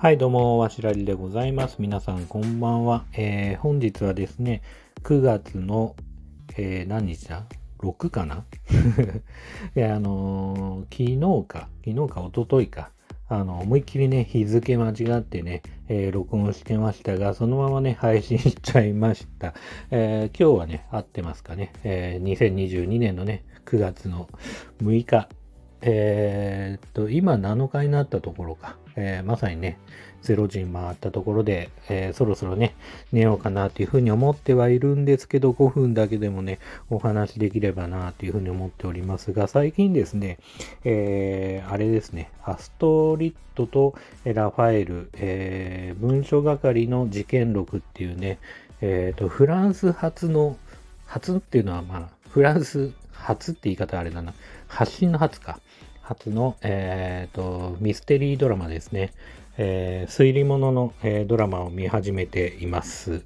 はい、どうも、わしらりでございます。皆さん、こんばんは。えー、本日はですね、9月の、えー、何日だ ?6 かな？いや、あのー、昨日か、昨日か、一昨日か。あの、思いっきりね、日付間違ってね、えー、録音してましたが、そのままね、配信しちゃいました。え、今日はね、合ってますかね。え、2022年のね、9月の6日。えー、っと、今7日になったところか。えー、まさにね、0時に回ったところで、えー、そろそろね、寝ようかなというふうに思ってはいるんですけど、5分だけでもね、お話できればなというふうに思っておりますが、最近ですね、えー、あれですね、アストリットとラファエル、えー、文書係の事件録っていうね、えっ、と、フランス初の、初っていうのはまあ、フランス初って言い方あれだな、発信の初か。初の、えーと、ミステリードラマですね。えー、推理物の、えー、ドラマを見始めています。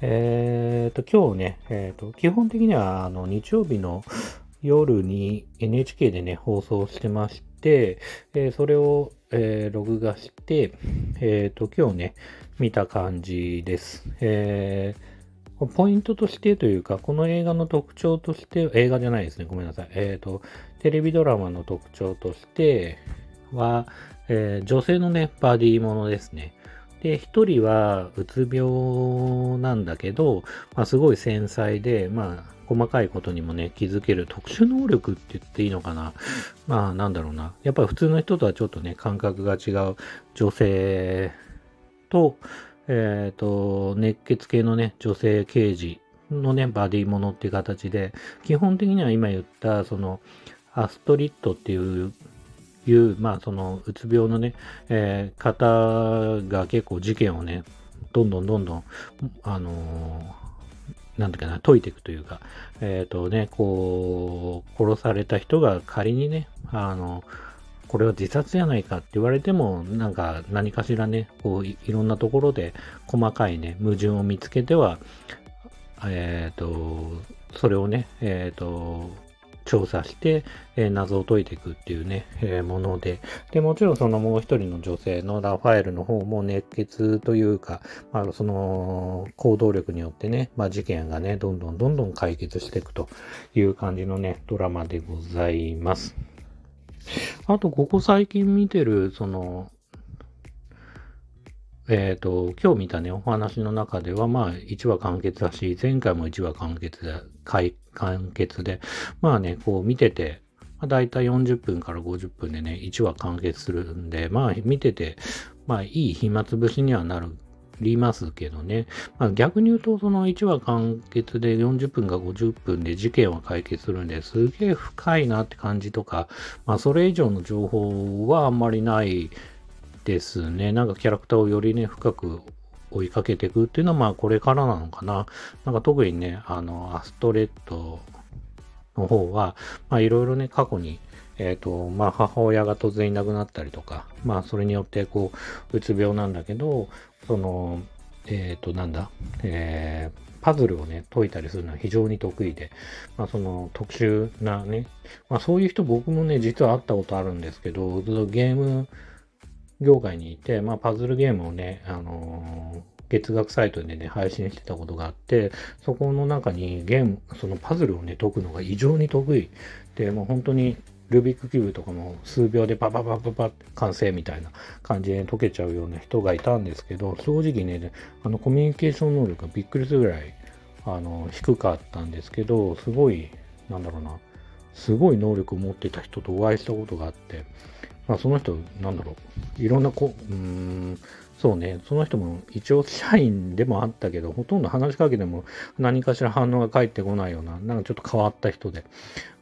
えーと、今日ね、えーと、基本的にはあの日曜日の夜に NHK でね、放送してまして、えー、それを、えー、録画して、えーと、今日ね、見た感じです。えーポイントとしてというか、この映画の特徴として、映画じゃないですね、ごめんなさい。えっ、ー、と、テレビドラマの特徴としては、えー、女性のね、バディものですね。で、一人はうつ病なんだけど、まあ、すごい繊細で、まあ、細かいことにもね、気づける特殊能力って言っていいのかな。まあ、なんだろうな。やっぱり普通の人とはちょっとね、感覚が違う女性と、えっ、ー、と、熱血系のね、女性刑事のね、バディものっていう形で、基本的には今言った、その、アストリットっていう、いう、まあ、その、うつ病のね、えー、方が結構事件をね、どんどんどんどん、あのー、なんだかな、解いていくというか、えっ、ー、とね、こう、殺された人が仮にね、あのこれは自殺じゃないかって言われても、なんか何かしらね、こういろんなところで細かいね、矛盾を見つけては、えっ、ー、と、それをね、えっ、ー、と、調査して、えー、謎を解いていくっていうね、えー、もので、で、もちろんそのもう一人の女性のラファエルの方も熱血というか、まあ、その行動力によってね、まあ、事件がね、どんどんどんどん解決していくという感じのね、ドラマでございます。あと、ここ最近見てる、その、えっ、ー、と、今日見たね、お話の中では、まあ、1話完結だし、前回も1話完結で、完結で、まあね、こう見てて、まあ、だいたい40分から50分でね、1話完結するんで、まあ見てて、まあいい暇つぶしにはなるりますけどね。まあ、逆に言うと、その1話完結で40分か50分で事件は解決するんですげえ深いなって感じとか、まあ、それ以上の情報はあんまりないですね。なんかキャラクターをよりね、深く追いかけていくっていうのは、まあこれからなのかな。なんか特にね、あの、アストレットの方は、まあいろいろね、過去にえっ、ー、と、まあ、母親が突然いなくなったりとか、まあ、それによって、こう、うつ病なんだけど、その、えっ、ー、と、なんだ、えー、パズルをね、解いたりするのは非常に得意で、まあ、その特殊なね、まあ、そういう人僕もね、実は会ったことあるんですけど、ゲーム業界にいて、まあ、パズルゲームをね、あのー、月額サイトでね、配信してたことがあって、そこの中にゲーム、そのパズルをね、解くのが異常に得意。で、もう本当にルービックキューブとかも数秒でパパパパパって完成みたいな感じで解けちゃうような人がいたんですけど、正直ね、あのコミュニケーション能力がびっくりするぐらいあの低かったんですけど、すごい、なんだろうな、すごい能力を持ってた人とお会いしたことがあって、まあ、その人、なんだろう、いろんなこ、うーん、そうね、その人も一応社員でもあったけど、ほとんど話しかけても何かしら反応が返ってこないような、なんかちょっと変わった人で、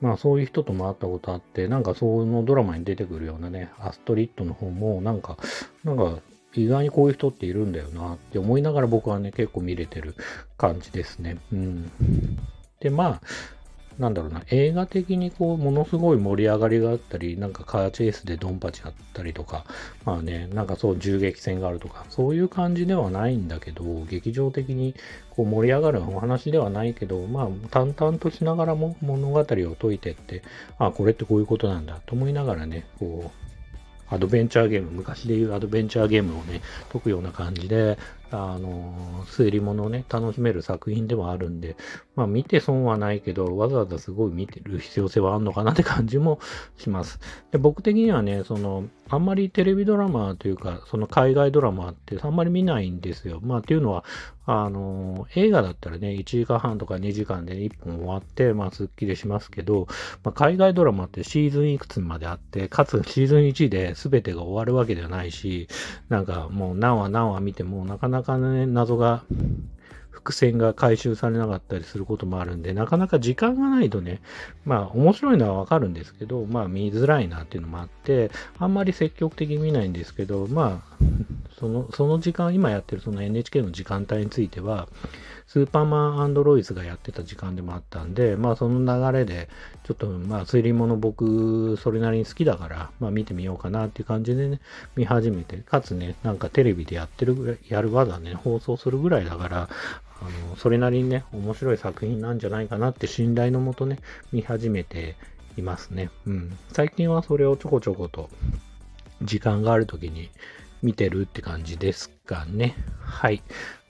まあそういう人とも会ったことあって、なんかそのドラマに出てくるようなね、アストリッドの方も、なんか、なんか意外にこういう人っているんだよなって思いながら僕はね、結構見れてる感じですね。うん。で、まあ、なんだろうな、映画的にこう、ものすごい盛り上がりがあったり、なんかカーチェイスでドンパチあったりとか、まあね、なんかそう銃撃戦があるとか、そういう感じではないんだけど、劇場的にこう盛り上がるお話ではないけど、まあ淡々としながらも物語を解いてって、あ、これってこういうことなんだと思いながらね、こう、アドベンチャーゲーム、昔でいうアドベンチャーゲームをね、解くような感じで、あの、推理物をね、楽しめる作品でもあるんで、まあ見て損はないけど、わざわざすごい見てる必要性はあるのかなって感じもします。で僕的にはね、その、あんまりテレビドラマというか、その海外ドラマってあんまり見ないんですよ。まあっていうのは、あの、映画だったらね、1時間半とか2時間で1本終わって、まあスッキリしますけど、まあ、海外ドラマってシーズンいくつまであって、かつシーズン1で全てが終わるわけではないし、なんかもう何話何話見てもなかなかね、謎が伏線が回収されなかったりすることもあるんで、なかなか時間がないとね、まあ面白いのはわかるんですけど、まあ見づらいなっていうのもあって、あんまり積極的に見ないんですけど、まあ、その、その時間、今やってるその NHK の時間帯については、スーパーマンロイズがやってた時間でもあったんで、まあその流れで、ちょっとまあ推理物僕それなりに好きだから、まあ見てみようかなっていう感じでね、見始めて、かつね、なんかテレビでやってる、やるわざね、放送するぐらいだから、あの、それなりにね、面白い作品なんじゃないかなって信頼のもとね、見始めていますね。うん。最近はそれをちょこちょこと、時間がある時に見てるって感じですかね。はい。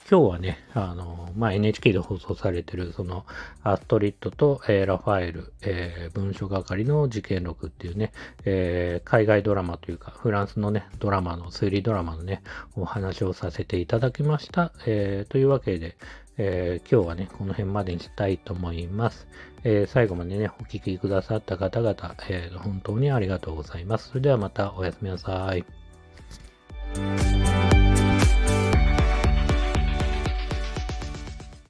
今日はね、あの、まあ、NHK で放送されてる、その、アストリッドと、えー、ラファエル、えー、文書係の事件録っていうね、えー、海外ドラマというか、フランスのね、ドラマの、推理ドラマのね、お話をさせていただきました。えというわけで、え今日はね、この辺までにしたいと思います。え最後までね、お聴きくださった方々、え本当にありがとうございます。それではまたおやすみなさい。you